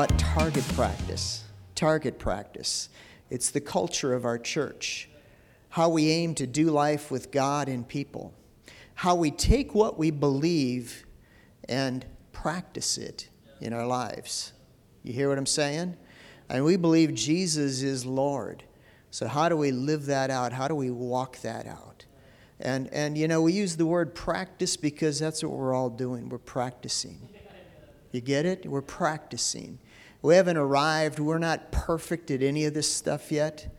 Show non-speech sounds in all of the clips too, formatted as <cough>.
about target practice. Target practice. It's the culture of our church. How we aim to do life with God and people. How we take what we believe and practice it in our lives. You hear what I'm saying? And we believe Jesus is Lord. So, how do we live that out? How do we walk that out? And, and you know, we use the word practice because that's what we're all doing. We're practicing. You get it? We're practicing. We haven't arrived. We're not perfect at any of this stuff yet.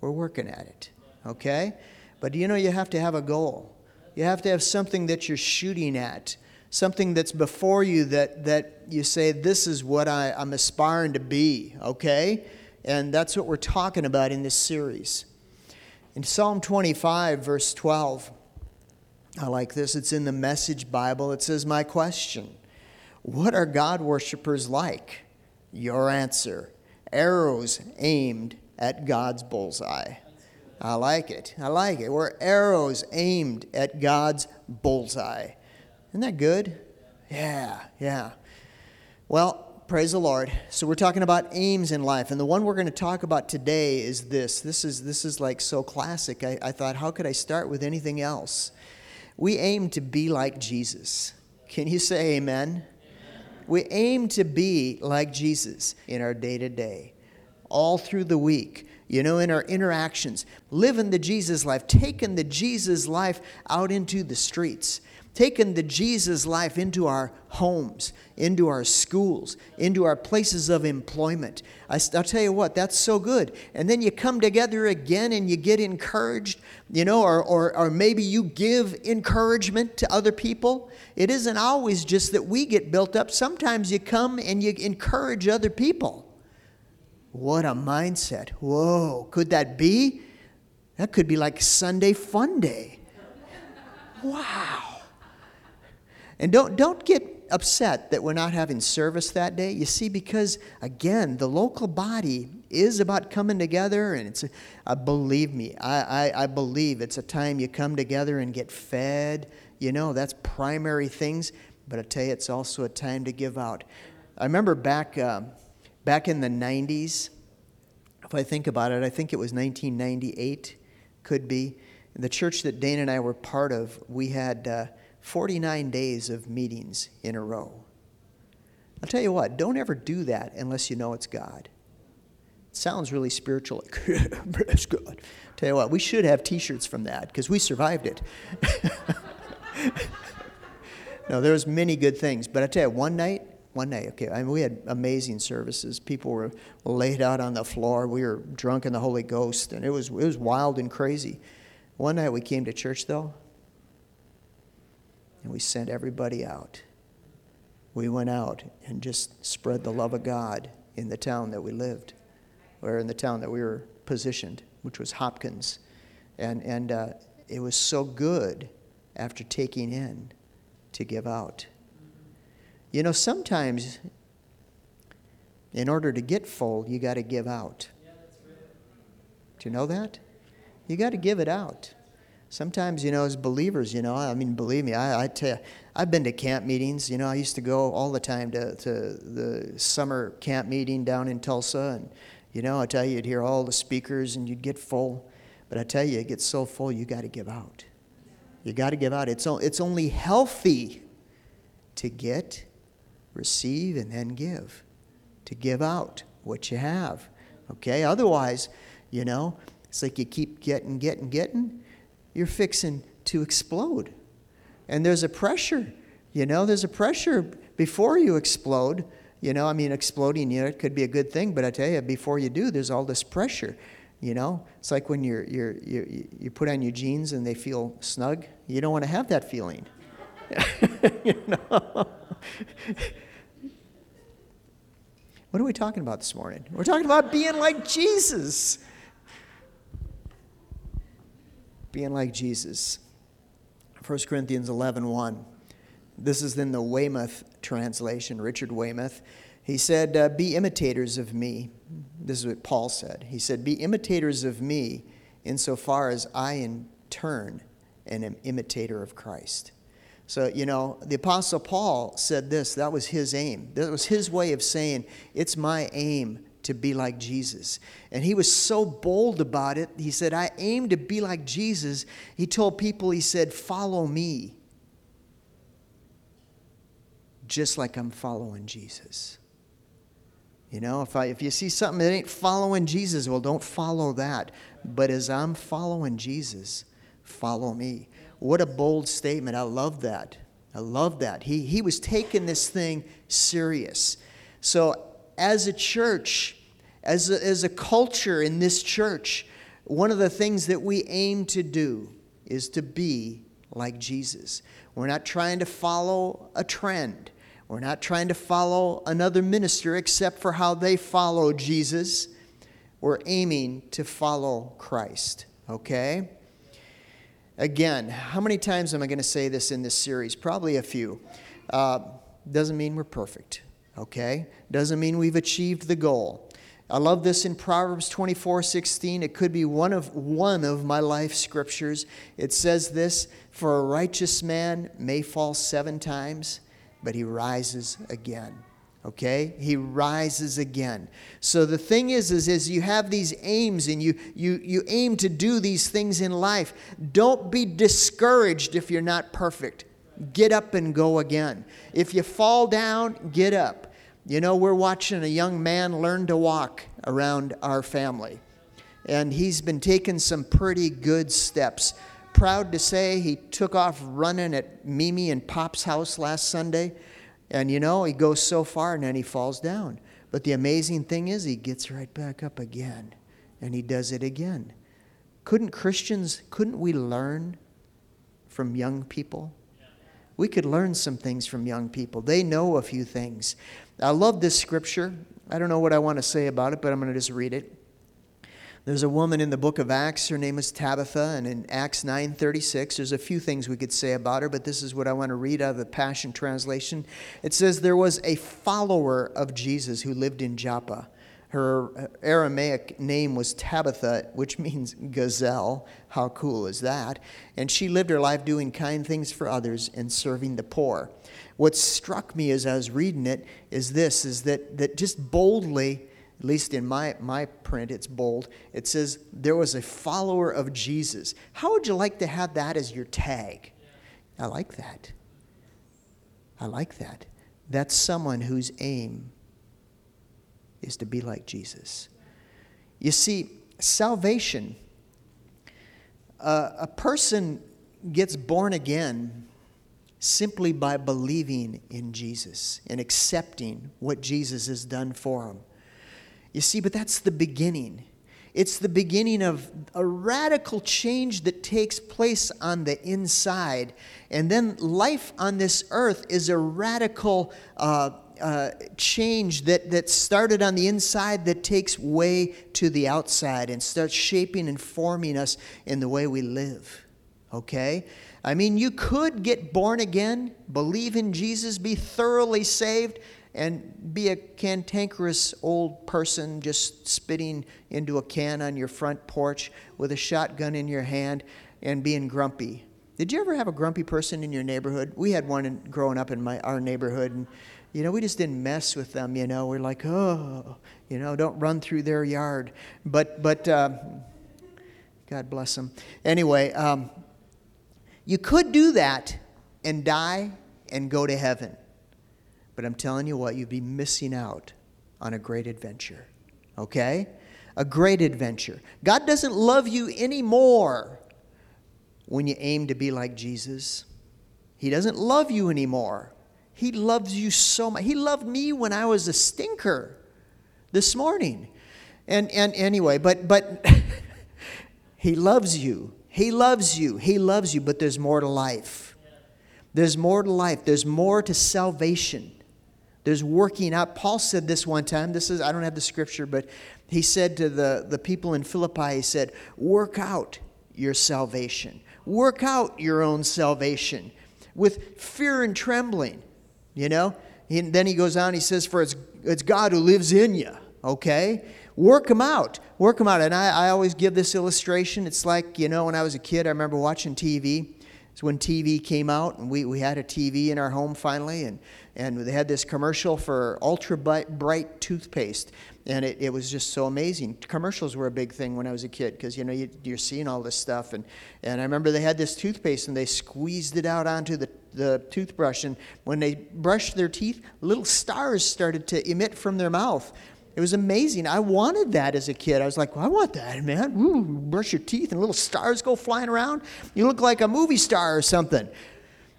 We're working at it, okay? But you know, you have to have a goal. You have to have something that you're shooting at, something that's before you that, that you say, This is what I, I'm aspiring to be, okay? And that's what we're talking about in this series. In Psalm 25, verse 12, I like this. It's in the Message Bible. It says, My question What are God worshippers like? Your answer arrows aimed at God's bullseye. I like it. I like it. We're arrows aimed at God's bullseye. Isn't that good? Yeah, yeah. Well, praise the Lord. So we're talking about aims in life, and the one we're going to talk about today is this. This is this is like so classic. I, I thought, how could I start with anything else? We aim to be like Jesus. Can you say amen? We aim to be like Jesus in our day to day, all through the week, you know, in our interactions, living the Jesus life, taking the Jesus life out into the streets taken the Jesus life into our homes, into our schools, into our places of employment. I, will tell you what, that's so good. And then you come together again and you get encouraged, you know, or, or, or maybe you give encouragement to other people. It isn't always just that we get built up, sometimes you come and you encourage other people. What a mindset. Whoa, could that be? That could be like Sunday fun day. Wow. And don't, don't get upset that we're not having service that day. You see, because again, the local body is about coming together, and it's, uh, believe me, I, I, I believe it's a time you come together and get fed. You know, that's primary things. But I tell you, it's also a time to give out. I remember back, uh, back in the 90s, if I think about it, I think it was 1998, could be. The church that Dana and I were part of, we had. Uh, 49 days of meetings in a row. I'll tell you what, don't ever do that unless you know it's God. It sounds really spiritual, praise <laughs> God. Tell you what, we should have t shirts from that because we survived it. <laughs> no, there was many good things, but I tell you, one night, one night, okay, I mean, we had amazing services. People were laid out on the floor. We were drunk in the Holy Ghost, and it was, it was wild and crazy. One night we came to church, though, and we sent everybody out. We went out and just spread the love of God in the town that we lived, or in the town that we were positioned, which was Hopkins. And, and uh, it was so good after taking in to give out. You know, sometimes in order to get full, you got to give out. Do you know that? You got to give it out. Sometimes, you know, as believers, you know, I mean, believe me, I, I tell you, I've been to camp meetings. You know, I used to go all the time to, to the summer camp meeting down in Tulsa. And, you know, I tell you, you'd hear all the speakers and you'd get full. But I tell you, it gets so full, you got to give out. You got to give out. It's, it's only healthy to get, receive, and then give. To give out what you have. Okay? Otherwise, you know, it's like you keep getting, getting, getting you're fixing to explode. And there's a pressure, you know, there's a pressure before you explode. You know, I mean, exploding, you know, it could be a good thing, but I tell you, before you do, there's all this pressure. You know, it's like when you're, you're, you you put on your jeans and they feel snug. You don't want to have that feeling. <laughs> you know? what are we talking about this morning? We're talking about being like Jesus. Being like Jesus. 1 Corinthians 11 1. This is in the Weymouth translation, Richard Weymouth. He said, uh, Be imitators of me. This is what Paul said. He said, Be imitators of me insofar as I, in turn, am an imitator of Christ. So, you know, the Apostle Paul said this that was his aim. That was his way of saying, It's my aim to be like Jesus. And he was so bold about it. He said, I aim to be like Jesus. He told people, He said, Follow me, just like I'm following Jesus. You know, if, I, if you see something that ain't following Jesus, well, don't follow that. But as I'm following Jesus, follow me. What a bold statement. I love that. I love that. He, he was taking this thing serious. So, as a church, as a, as a culture in this church, one of the things that we aim to do is to be like Jesus. We're not trying to follow a trend. We're not trying to follow another minister except for how they follow Jesus. We're aiming to follow Christ, okay? Again, how many times am I going to say this in this series? Probably a few. Uh, doesn't mean we're perfect, okay? Doesn't mean we've achieved the goal. I love this in Proverbs 24 16. It could be one of, one of my life scriptures. It says this For a righteous man may fall seven times, but he rises again. Okay? He rises again. So the thing is is, is you have these aims and you, you you aim to do these things in life. Don't be discouraged if you're not perfect. Get up and go again. If you fall down get up you know we're watching a young man learn to walk around our family and he's been taking some pretty good steps proud to say he took off running at mimi and pop's house last sunday and you know, he goes so far and then he falls down. But the amazing thing is, he gets right back up again and he does it again. Couldn't Christians, couldn't we learn from young people? We could learn some things from young people. They know a few things. I love this scripture. I don't know what I want to say about it, but I'm going to just read it. There's a woman in the book of Acts, her name is Tabitha, and in Acts 9:36, there's a few things we could say about her, but this is what I want to read out of the Passion Translation. It says there was a follower of Jesus who lived in Joppa. Her Aramaic name was Tabitha, which means gazelle. How cool is that? And she lived her life doing kind things for others and serving the poor. What struck me as I was reading it is this is that that just boldly at least in my, my print, it's bold. It says, There was a follower of Jesus. How would you like to have that as your tag? I like that. I like that. That's someone whose aim is to be like Jesus. You see, salvation, uh, a person gets born again simply by believing in Jesus and accepting what Jesus has done for him. You see, but that's the beginning. It's the beginning of a radical change that takes place on the inside. And then life on this earth is a radical uh, uh, change that, that started on the inside that takes way to the outside and starts shaping and forming us in the way we live. Okay? I mean, you could get born again, believe in Jesus, be thoroughly saved, and be a cantankerous old person just spitting into a can on your front porch with a shotgun in your hand and being grumpy. Did you ever have a grumpy person in your neighborhood? We had one in, growing up in my, our neighborhood, and you know, we just didn't mess with them. You know, we're like, oh, you know, don't run through their yard. But, but, uh, God bless them. Anyway, um, you could do that and die and go to heaven. But I'm telling you what, you'd be missing out on a great adventure. Okay? A great adventure. God doesn't love you anymore when you aim to be like Jesus. He doesn't love you anymore. He loves you so much. He loved me when I was a stinker this morning. And and anyway, but but <laughs> he loves you. He loves you. He loves you, but there's more to life. There's more to life. There's more to salvation. There's working out. Paul said this one time. This is, I don't have the scripture, but he said to the, the people in Philippi, he said, Work out your salvation. Work out your own salvation with fear and trembling. You know? And then he goes on, he says, For it's, it's God who lives in you. Okay? Work them out. Work them out. And I, I always give this illustration. It's like, you know, when I was a kid, I remember watching TV It's when TV came out, and we, we had a TV in our home finally, and, and they had this commercial for Ultra Brite toothpaste and it, it was just so amazing. Commercials were a big thing when I was a kid because you know you, you're seeing all this stuff, and and I remember they had this toothpaste and they squeezed it out onto the the toothbrush, and when they brushed their teeth, little stars started to emit from their mouth. It was amazing. I wanted that as a kid. I was like, well, I want that, man. Ooh, brush your teeth and little stars go flying around. You look like a movie star or something.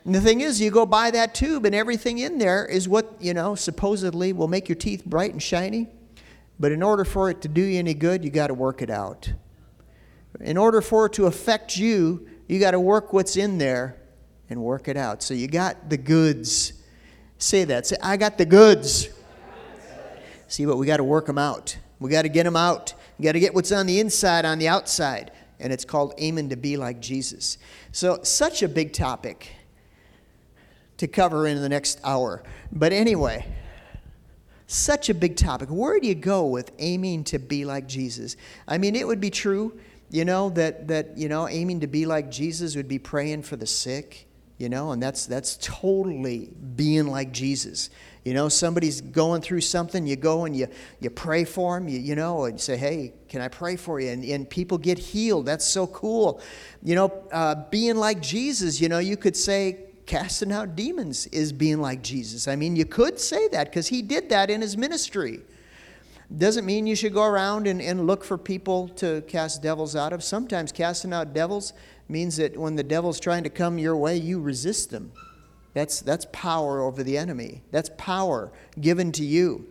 And the thing is, you go buy that tube, and everything in there is what, you know, supposedly will make your teeth bright and shiny. But in order for it to do you any good, you got to work it out. In order for it to affect you, you got to work what's in there and work it out. So you got the goods. Say that. Say, I got the goods. See, but we got to work them out. We got to get them out. You got to get what's on the inside on the outside. And it's called aiming to be like Jesus. So, such a big topic to cover in the next hour. But anyway, such a big topic. Where do you go with aiming to be like Jesus? I mean, it would be true, you know, that, that you know, aiming to be like Jesus would be praying for the sick, you know, and that's, that's totally being like Jesus. You know, somebody's going through something, you go and you, you pray for them, you, you know, and say, hey, can I pray for you? And, and people get healed. That's so cool. You know, uh, being like Jesus, you know, you could say, casting out demons is being like Jesus. I mean, you could say that because he did that in his ministry. Doesn't mean you should go around and, and look for people to cast devils out of. Sometimes casting out devils means that when the devil's trying to come your way, you resist them. That's, that's power over the enemy. That's power given to you.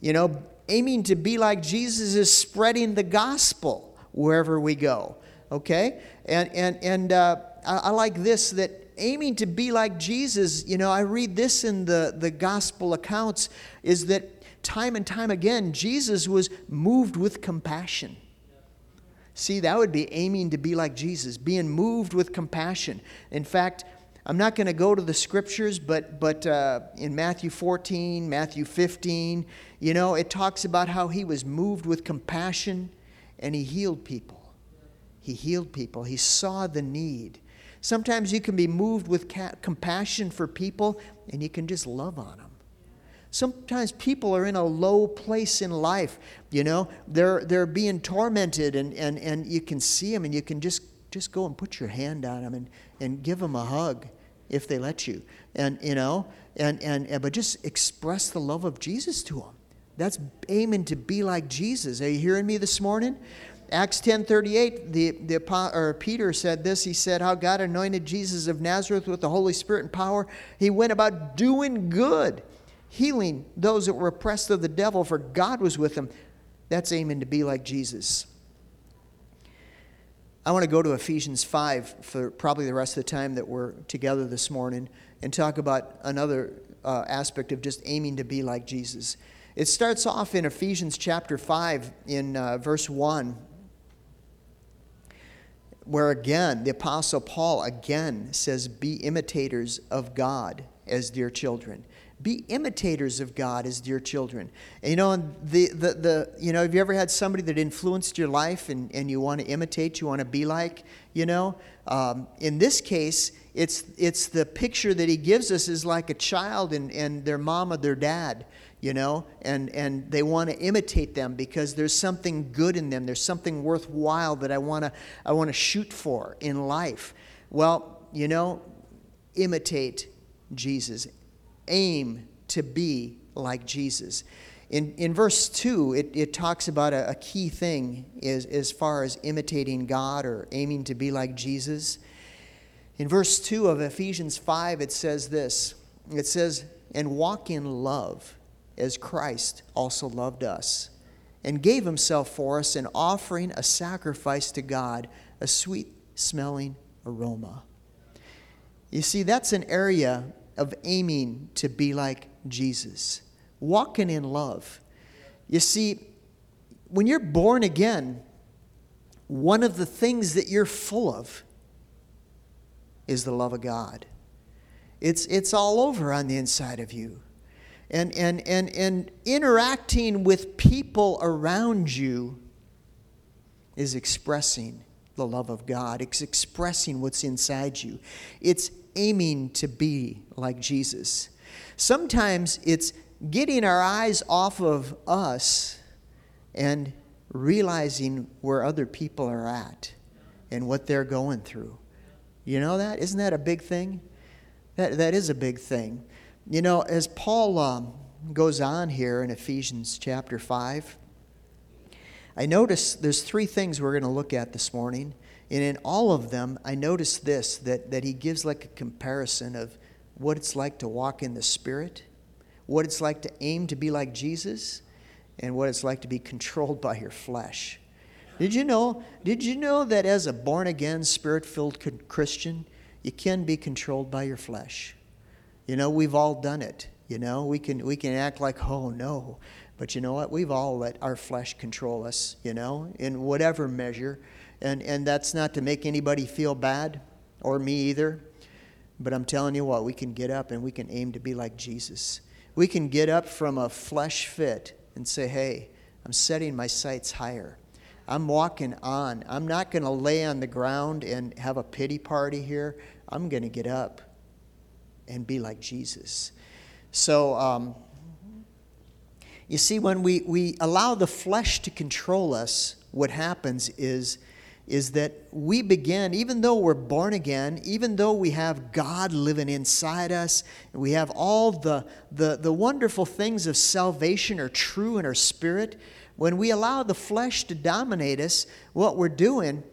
You know, aiming to be like Jesus is spreading the gospel wherever we go. Okay? And, and, and uh, I, I like this that aiming to be like Jesus, you know, I read this in the, the gospel accounts, is that time and time again, Jesus was moved with compassion. See, that would be aiming to be like Jesus, being moved with compassion. In fact, I'm not going to go to the scriptures, but, but uh, in Matthew 14, Matthew 15, you know, it talks about how he was moved with compassion and he healed people. He healed people. He saw the need. Sometimes you can be moved with compassion for people and you can just love on them. Sometimes people are in a low place in life, you know, they're, they're being tormented and, and, and you can see them and you can just, just go and put your hand on them and, and give them a hug if they let you. And, you know, and, and, and but just express the love of Jesus to them. That's aiming to be like Jesus. Are you hearing me this morning? Acts 10:38, the, the or Peter said this. He said, "How God anointed Jesus of Nazareth with the Holy Spirit and power. He went about doing good, healing those that were oppressed of the devil, for God was with him." That's aiming to be like Jesus. I want to go to Ephesians 5 for probably the rest of the time that we're together this morning and talk about another uh, aspect of just aiming to be like Jesus. It starts off in Ephesians chapter 5 in uh, verse 1 where again, the Apostle Paul again says, Be imitators of God as dear children. Be imitators of God as dear children. And you know, the, the, the, you know, have you ever had somebody that influenced your life and, and you want to imitate, you want to be like, you know? Um, in this case, it's, it's the picture that he gives us is like a child and, and their or their dad you know, and, and they want to imitate them because there's something good in them. There's something worthwhile that I want to I want to shoot for in life. Well, you know, imitate Jesus. Aim to be like Jesus. In, in verse 2, it, it talks about a, a key thing is, as far as imitating God or aiming to be like Jesus. In verse 2 of Ephesians 5, it says this it says, and walk in love as Christ also loved us and gave himself for us in offering a sacrifice to God, a sweet smelling aroma. You see, that's an area of aiming to be like Jesus, walking in love. You see, when you're born again, one of the things that you're full of is the love of God. It's, it's all over on the inside of you and, and, and, and interacting with people around you is expressing the love of God. It's expressing what's inside you. It's aiming to be like Jesus. Sometimes it's getting our eyes off of us and realizing where other people are at and what they're going through. You know that? Isn't that a big thing? That, that is a big thing. You know, as Paul um, goes on here in Ephesians chapter 5, I notice there's three things we're going to look at this morning. And in all of them, I notice this that, that he gives like a comparison of what it's like to walk in the Spirit, what it's like to aim to be like Jesus, and what it's like to be controlled by your flesh. Did you know? Did you know that as a born again, spirit filled Christian, you can be controlled by your flesh? You know, we've all done it. You know, we can we can act like, oh no, but you know what? We've all let our flesh control us. You know, in whatever measure, and and that's not to make anybody feel bad, or me either. But I'm telling you what, we can get up and we can aim to be like Jesus. We can get up from a flesh fit and say, hey, I'm setting my sights higher. I'm walking on. I'm not going to lay on the ground and have a pity party here. I'm going to get up and be like Jesus. So, um, you see, when we, we allow the flesh to control us, what happens is, is that we begin, even though we're born again, even though we have God living inside us, and we have all the, the, the wonderful things of salvation are true in our spirit, when we allow the flesh to dominate us, what we're doing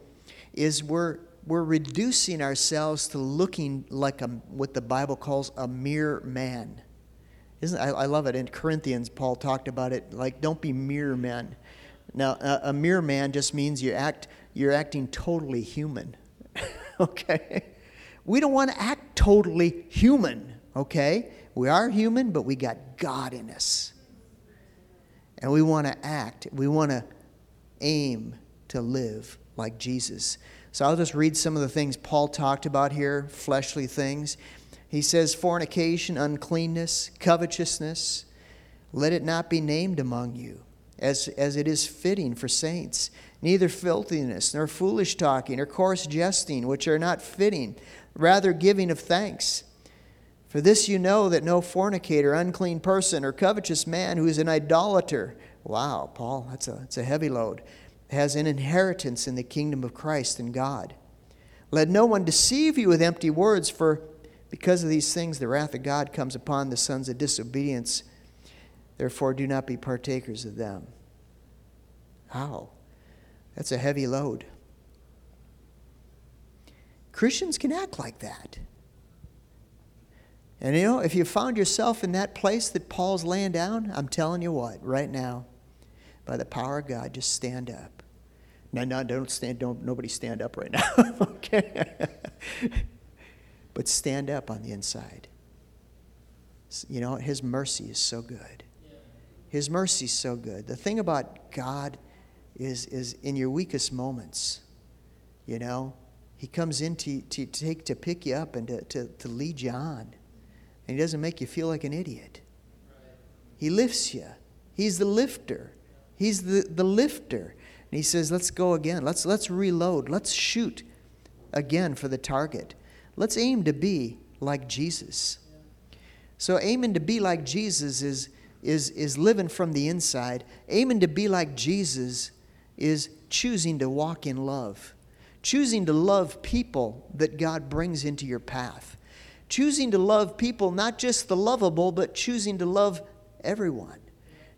is we're, we're reducing ourselves to looking like a, what the Bible calls a mere man. Isn't, I, I love it. In Corinthians, Paul talked about it like, don't be mere men. Now, a, a mere man just means you act, you're acting totally human. <laughs> okay? We don't want to act totally human, okay? We are human, but we got God in us and we want to act, we want to aim to live like Jesus. So I'll just read some of the things Paul talked about here fleshly things. He says, fornication, uncleanness, covetousness, let it not be named among you, as, as it is fitting for saints. Neither filthiness, nor foolish talking, or coarse jesting, which are not fitting, rather giving of thanks. For this you know that no fornicator, unclean person, or covetous man who is an idolater, wow, Paul, that's a, that's a heavy load, has an inheritance in the kingdom of Christ and God. Let no one deceive you with empty words, for because of these things the wrath of God comes upon the sons of disobedience. Therefore, do not be partakers of them. How? That's a heavy load. Christians can act like that. And you know, if you found yourself in that place that Paul's laying down, I'm telling you what, right now, by the power of God, just stand up. No, no, don't stand, don't, nobody stand up right now, <laughs> okay? but stand up on the inside. You know, His mercy is so good. His mercy is so good. The thing about God is, is in your weakest moments, you know, He comes in to, to, take, to pick you up and to, to, to lead you on. And He doesn't make you feel like an idiot. He lifts you. He's the lifter. He's the, the lifter. And He says, let's go again. Let's, let's reload. Let's shoot again for the target. Let's aim to be like Jesus. So, aiming to be like Jesus is, is, is living from the inside. Aiming to be like Jesus is choosing to walk in love, choosing to love people that God brings into your path choosing to love people, not just the lovable, but choosing to love everyone.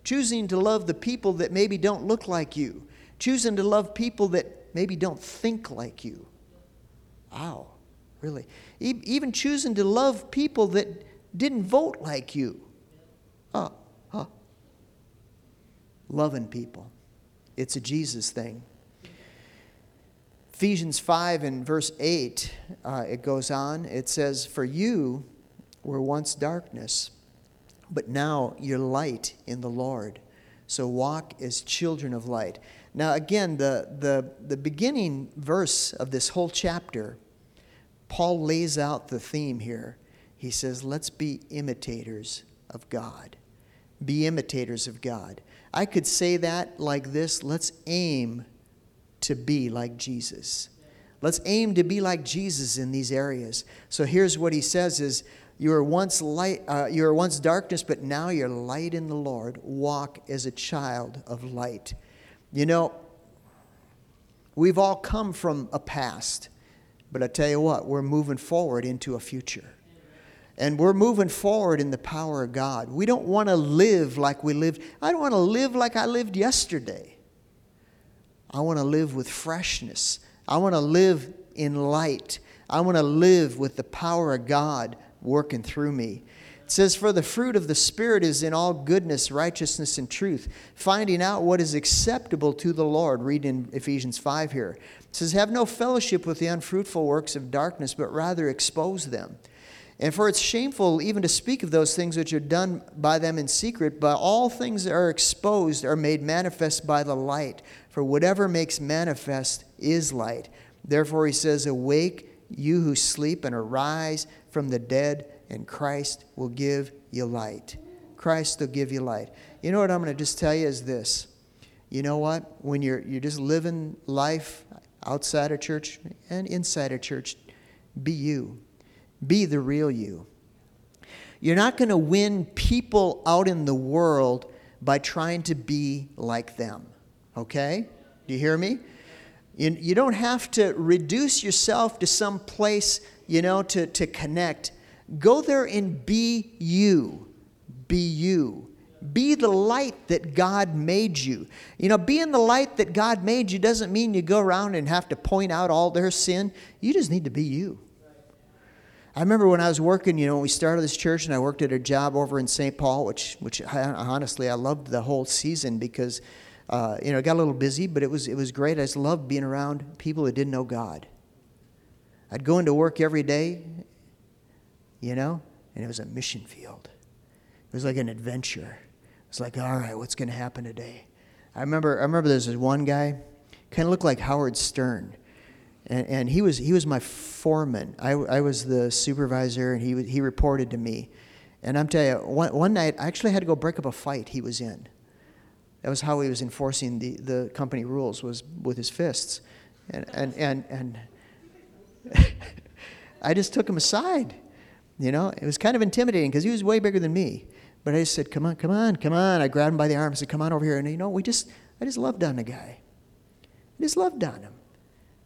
Choosing to love the people that maybe don't look like you. Choosing to love people that maybe don't think like you. Wow, really. E- even choosing to love people that didn't vote like you. Huh, huh. Loving people. It's a Jesus thing. Ephesians 5 and verse 8, uh, it goes on. It says, For you were once darkness, but now you're light in the Lord. So walk as children of light. Now, again, the, the, the beginning verse of this whole chapter, Paul lays out the theme here. He says, Let's be imitators of God. Be imitators of God. I could say that like this let's aim to be like Jesus. Let's aim to be like Jesus in these areas. So here's what he says is you were once light uh, you were once darkness but now you're light in the Lord. Walk as a child of light. You know, we've all come from a past. But I tell you what, we're moving forward into a future. And we're moving forward in the power of God. We don't want to live like we lived. I don't want to live like I lived yesterday. I want to live with freshness. I want to live in light. I want to live with the power of God working through me. It says, For the fruit of the Spirit is in all goodness, righteousness, and truth, finding out what is acceptable to the Lord. Read in Ephesians 5 here. It says, Have no fellowship with the unfruitful works of darkness, but rather expose them. And for it's shameful even to speak of those things which are done by them in secret, but all things that are exposed are made manifest by the light. For whatever makes manifest is light. Therefore, he says, Awake, you who sleep, and arise from the dead, and Christ will give you light. Christ will give you light. You know what I'm going to just tell you is this. You know what? When you're, you're just living life outside of church and inside of church, be you. Be the real you. You're not going to win people out in the world by trying to be like them. Okay? Do you hear me? You, you don't have to reduce yourself to some place, you know, to, to connect. Go there and be you. Be you. Be the light that God made you. You know, being the light that God made you doesn't mean you go around and have to point out all their sin. You just need to be you. I remember when I was working, you know, when we started this church and I worked at a job over in St. Paul, which, which honestly, I loved the whole season because, uh, you know, got a little busy, but it was, it was great. I just loved being around people that didn't know God. I'd go into work every day, you know, and it was a mission field. It was like an adventure. It's like, all right, what's going to happen today? I remember, I remember there's this one guy, kind of looked like Howard Stern. And, and he, was, he was my foreman. I, I was the supervisor, and he, he reported to me. And I'm telling you, one, one night, I actually had to go break up a fight he was in. That was how he was enforcing the, the company rules, was with his fists. And, and, and, and <laughs> I just took him aside. You know, it was kind of intimidating because he was way bigger than me. But I just said, "Come on, come on, come on!" I grabbed him by the arm and said, "Come on over here." And you know, we just, I just loved on the guy. I just loved on him,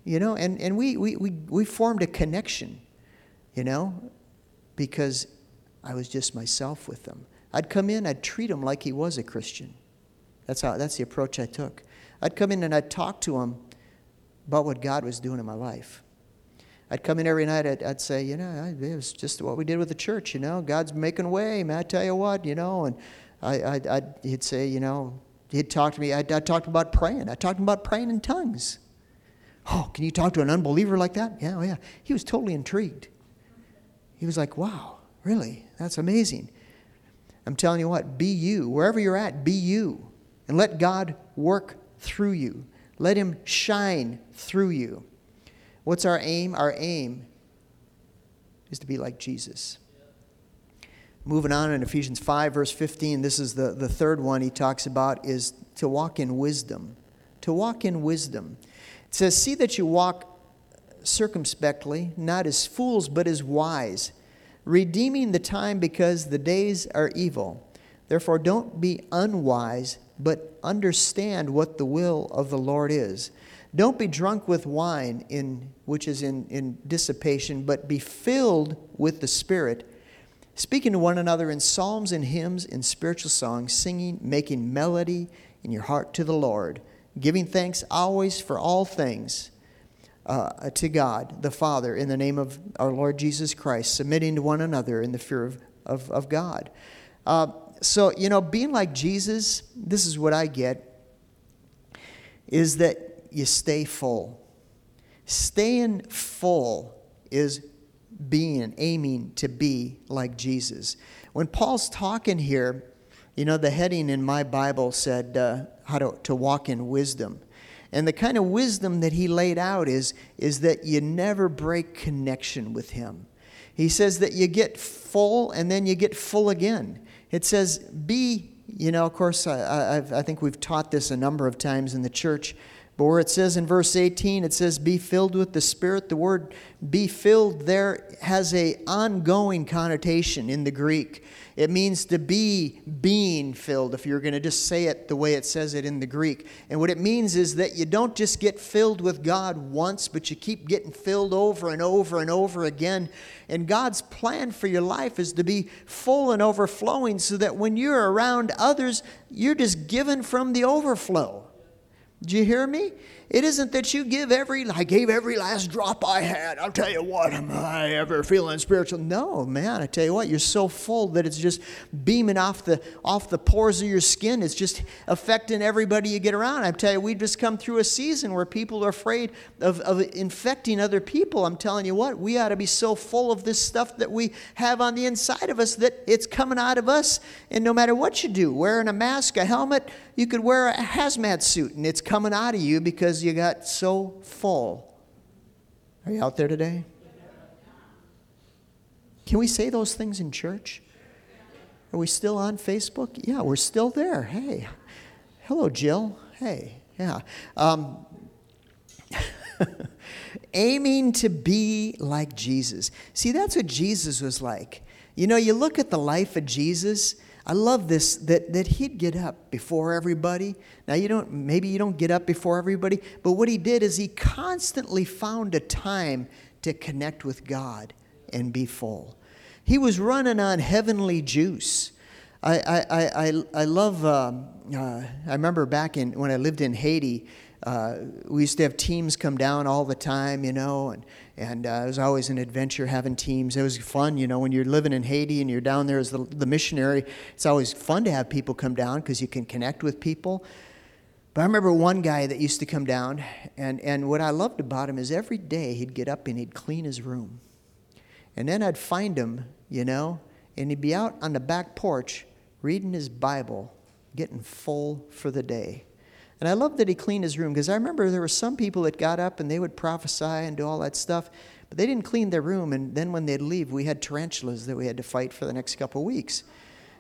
you know. And and we we we we formed a connection, you know, because I was just myself with them. I'd come in, I'd treat him like he was a Christian. That's how. That's the approach I took. I'd come in and I'd talk to him about what God was doing in my life. I'd come in every night, I'd, I'd, say, you know, it was just what we did with the church, you know, God's making way, man, I tell you what, you know, and I, I'd, I'd, he'd say, you know, he'd talk to me, I'd, I'd talk about praying. I talked about praying in tongues. Oh, can you talk to an unbeliever like that? Yeah, oh yeah. He was totally intrigued. He was like, wow, really? That's amazing. I'm telling you what, be you. Wherever you're at, be you. And let God work through you. Let Him shine through you. What's our aim? Our aim is to be like Jesus. Moving on in Ephesians 5, verse 15, this is the, the third one he talks about, is to walk in wisdom. To walk in wisdom. It says, See that you walk circumspectly, not as fools, but as wise, redeeming the time because the days are evil. Therefore, don't be unwise, but understand what the will of the Lord is. Don't be drunk with wine, in, which is in, in dissipation, but be filled with the Spirit, speaking to one another in psalms and hymns and spiritual songs, singing, making melody in your heart to the Lord, giving thanks always for all things uh, to God the Father in the name of our Lord Jesus Christ, submitting to one another in the fear of, of, of God. Uh, so, you know, being like Jesus, this is what I get, is that you stay full. Staying full is being, aiming to be like Jesus. When Paul's talking here, you know, the heading in my Bible said uh, how to, to walk in wisdom. And the kind of wisdom that he laid out is, is that you never break connection with him. He says that you get full and then you get full again. It says, be, you know, of course, I, I, I think we've taught this a number of times in the church But where it says in verse 18, it says, be filled with the Spirit, the word be filled there has a ongoing connotation in the Greek. It means to be being filled, if you're going to just say it the way it says it in the Greek. And what it means is that you don't just get filled with God once, but you keep getting filled over and over and over again. And God's plan for your life is to be full and overflowing so that when you're around others, you're just given from the overflow. Do you hear me? It isn't that you give every, I gave every last drop I had. I'll tell you what, am I ever feeling spiritual? No, man, I tell you what, you're so full that it's just beaming off the, off the pores of your skin. It's just affecting everybody you get around. I tell you, we've just come through a season where people are afraid of, of infecting other people. I'm telling you what, we ought to be so full of this stuff that we have on the inside of us that it's coming out of us. And no matter what you do, wearing a mask, a helmet, you could wear a hazmat suit and it's coming out of you because because you got so full. Are you out there today? Can we say those things in church? Are we still on Facebook? Yeah, we're still there. Hey, hello, Jill. Hey, yeah. Um, <laughs> aiming to be like Jesus. See, that's what Jesus was like. You know, you look at the life of Jesus, I love this that, that he'd get up before everybody. Now you don't maybe you don't get up before everybody, but what he did is he constantly found a time to connect with God and be full. He was running on heavenly juice. I, I, I, I love, um, uh, I remember back in when I lived in Haiti, uh, we used to have teams come down all the time, you know, and, and uh, it was always an adventure having teams. It was fun, you know, when you're living in Haiti and you're down there as the, the missionary, it's always fun to have people come down because you can connect with people. But I remember one guy that used to come down, and, and what I loved about him is every day he'd get up and he'd clean his room. And then I'd find him, you know, and he'd be out on the back porch reading his Bible, getting full for the day. And I love that he cleaned his room because I remember there were some people that got up and they would prophesy and do all that stuff, but they didn't clean their room. And then when they'd leave, we had tarantulas that we had to fight for the next couple weeks.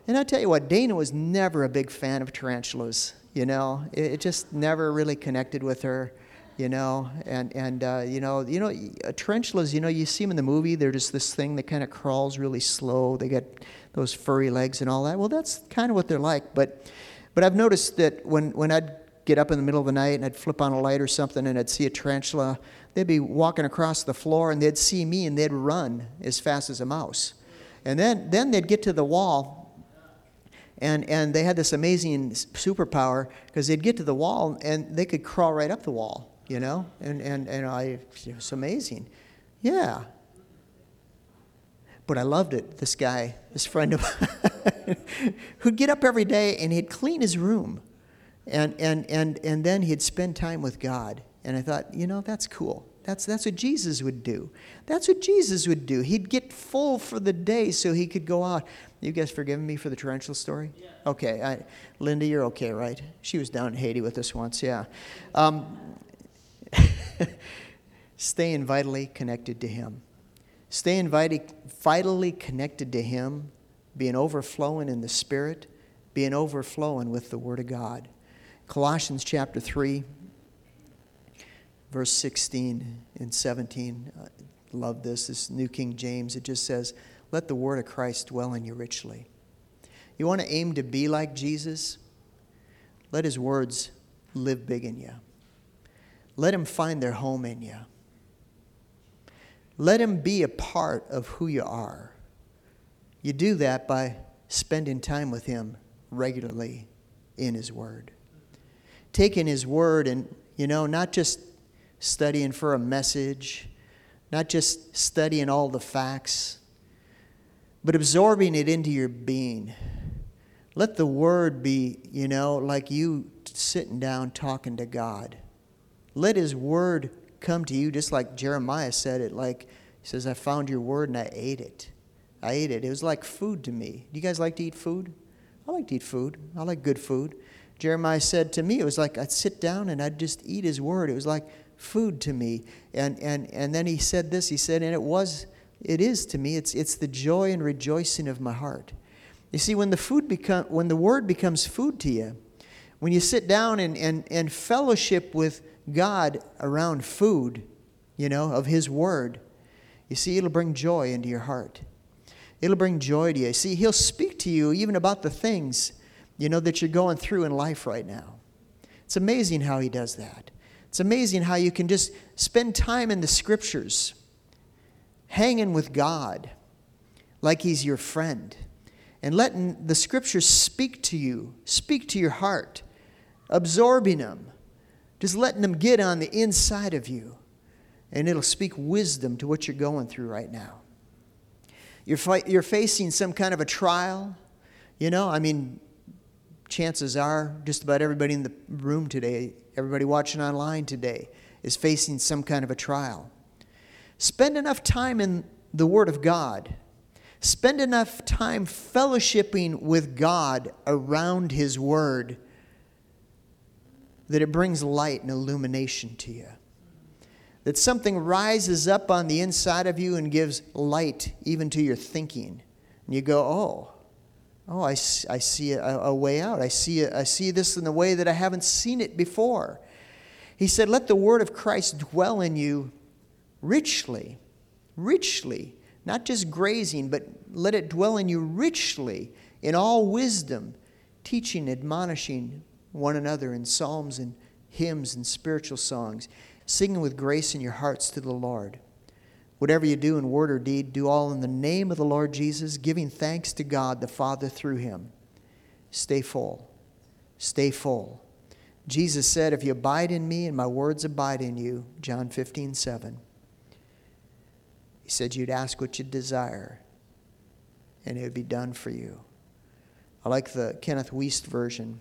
And I tell you what, Dana was never a big fan of tarantulas. You know, it, it just never really connected with her. You know, and and uh, you know, you know, tarantulas. You know, you see them in the movie. They're just this thing that kind of crawls really slow. They got those furry legs and all that. Well, that's kind of what they're like. But but I've noticed that when when I'd get up in the middle of the night and I'd flip on a light or something and I'd see a tarantula. They'd be walking across the floor and they'd see me and they'd run as fast as a mouse. And then, then they'd get to the wall and, and they had this amazing superpower because they'd get to the wall and they could crawl right up the wall, you know? And, and, and I, it was amazing. Yeah. But I loved it. This guy, this friend of <laughs> mine, who'd get up every day and he'd clean his room and, and, and, and then he'd spend time with God. And I thought, you know, that's cool. That's, that's what Jesus would do. That's what Jesus would do. He'd get full for the day so he could go out. You guys forgiven me for the tarantula story? Yeah. Okay. I, Linda, you're okay, right? She was down in Haiti with us once, yeah. Um, <laughs> staying vitally connected to Him. Staying vitally connected to Him, being overflowing in the Spirit, being overflowing with the Word of God. Colossians chapter 3, verse 16 and 17. I love this. This New King James. It just says, Let the word of Christ dwell in you richly. You want to aim to be like Jesus? Let his words live big in you. Let him find their home in you. Let him be a part of who you are. You do that by spending time with him regularly in his word taking His Word and, you know, not just studying for a message, not just studying all the facts, but absorbing it into your being. Let the Word be, you know, like you sitting down talking to God. Let His Word come to you just like Jeremiah said it, like, he says, I found your Word and I ate it. I ate it. It was like food to me. Do you guys like to eat food? I like to eat food. I like good food. Jeremiah said to me, it was like I'd sit down and I'd just eat his word. It was like food to me. And, and, and then he said this, he said, and it was, it is to me, it's, it's the joy and rejoicing of my heart. You see, when the food become, when the word becomes food to you, when you sit down and, and, and fellowship with God around food, you know, of His Word, you see, it'll bring joy into your heart. It'll bring joy to you. See, He'll speak to you even about the things, you know, that you're going through in life right now. It's amazing how He does that. It's amazing how you can just spend time in the Scriptures, hanging with God like He's your friend, and letting the Scriptures speak to you, speak to your heart, absorbing them, just letting them get on the inside of you, and it'll speak wisdom to what you're going through right now. You're, fi- you're facing some kind of a trial, you know, I mean, chances are just about everybody in the room today, everybody watching online today, is facing some kind of a trial. Spend enough time in the Word of God. Spend enough time fellowshipping with God around His Word that it brings light and illumination to you. That something rises up on the inside of you and gives light even to your thinking. And you go, oh, oh, I, I see a, a way out. I see, a, I see this in a way that I haven't seen it before. He said, let the word of Christ dwell in you richly, richly, not just grazing, but let it dwell in you richly in all wisdom, teaching, admonishing one another in psalms and hymns and spiritual songs, singing with grace in your hearts to the Lord. Whatever you do in word or deed, do all in the name of the Lord Jesus, giving thanks to God the Father through him. Stay full. Stay full. Jesus said, If you abide in me and my words abide in you, John 15, 7. He said you'd ask what you desire, and it would be done for you. I like the Kenneth Wuest version.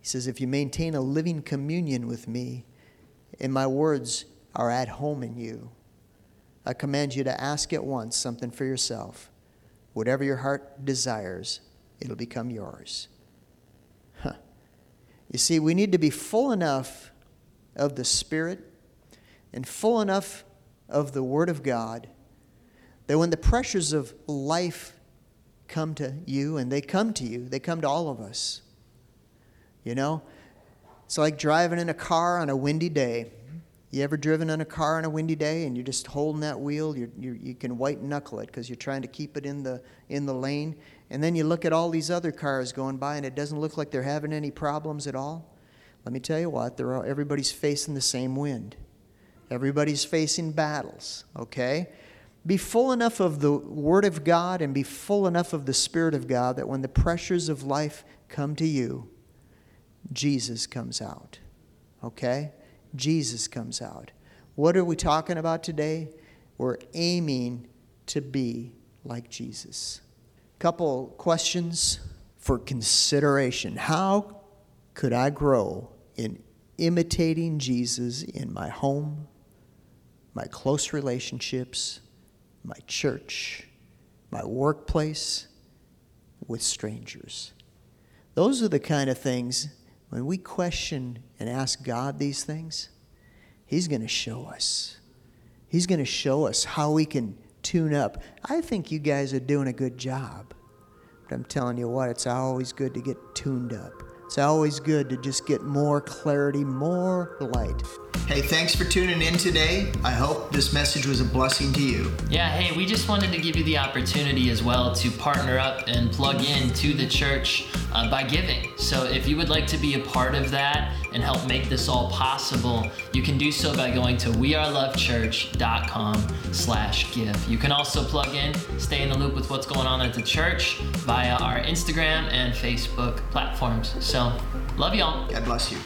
He says, If you maintain a living communion with me, and my words are at home in you, I command you to ask at once something for yourself. Whatever your heart desires, it'll become yours. Huh. You see, we need to be full enough of the Spirit and full enough of the Word of God that when the pressures of life come to you, and they come to you, they come to all of us. You know? It's like driving in a car on a windy day. You ever driven in a car on a windy day and you're just holding that wheel? You're, you can white knuckle it because you're trying to keep it in the, in the lane. And then you look at all these other cars going by and it doesn't look like they're having any problems at all. Let me tell you what, they're all, everybody's facing the same wind. Everybody's facing battles, okay? Be full enough of the Word of God and be full enough of the Spirit of God that when the pressures of life come to you, Jesus comes out, okay? Jesus comes out. What are we talking about today? We're aiming to be like Jesus. Couple questions for consideration. How could I grow in imitating Jesus in my home, my close relationships, my church, my workplace, with strangers? Those are the kind of things when we question and ask God these things, He's going to show us. He's going to show us how we can tune up. I think you guys are doing a good job. But I'm telling you what, it's always good to get tuned up. It's always good to just get more clarity, more light. Hey, thanks for tuning in today. I hope this message was a blessing to you. Yeah, hey, we just wanted to give you the opportunity as well to partner up and plug in to the church uh, by giving. So if you would like to be a part of that and help make this all possible, you can do so by going to wearelovechurch.com slash give. You can also plug in, stay in the loop with what's going on at the church via our Instagram and Facebook platforms. So love y'all. God bless you.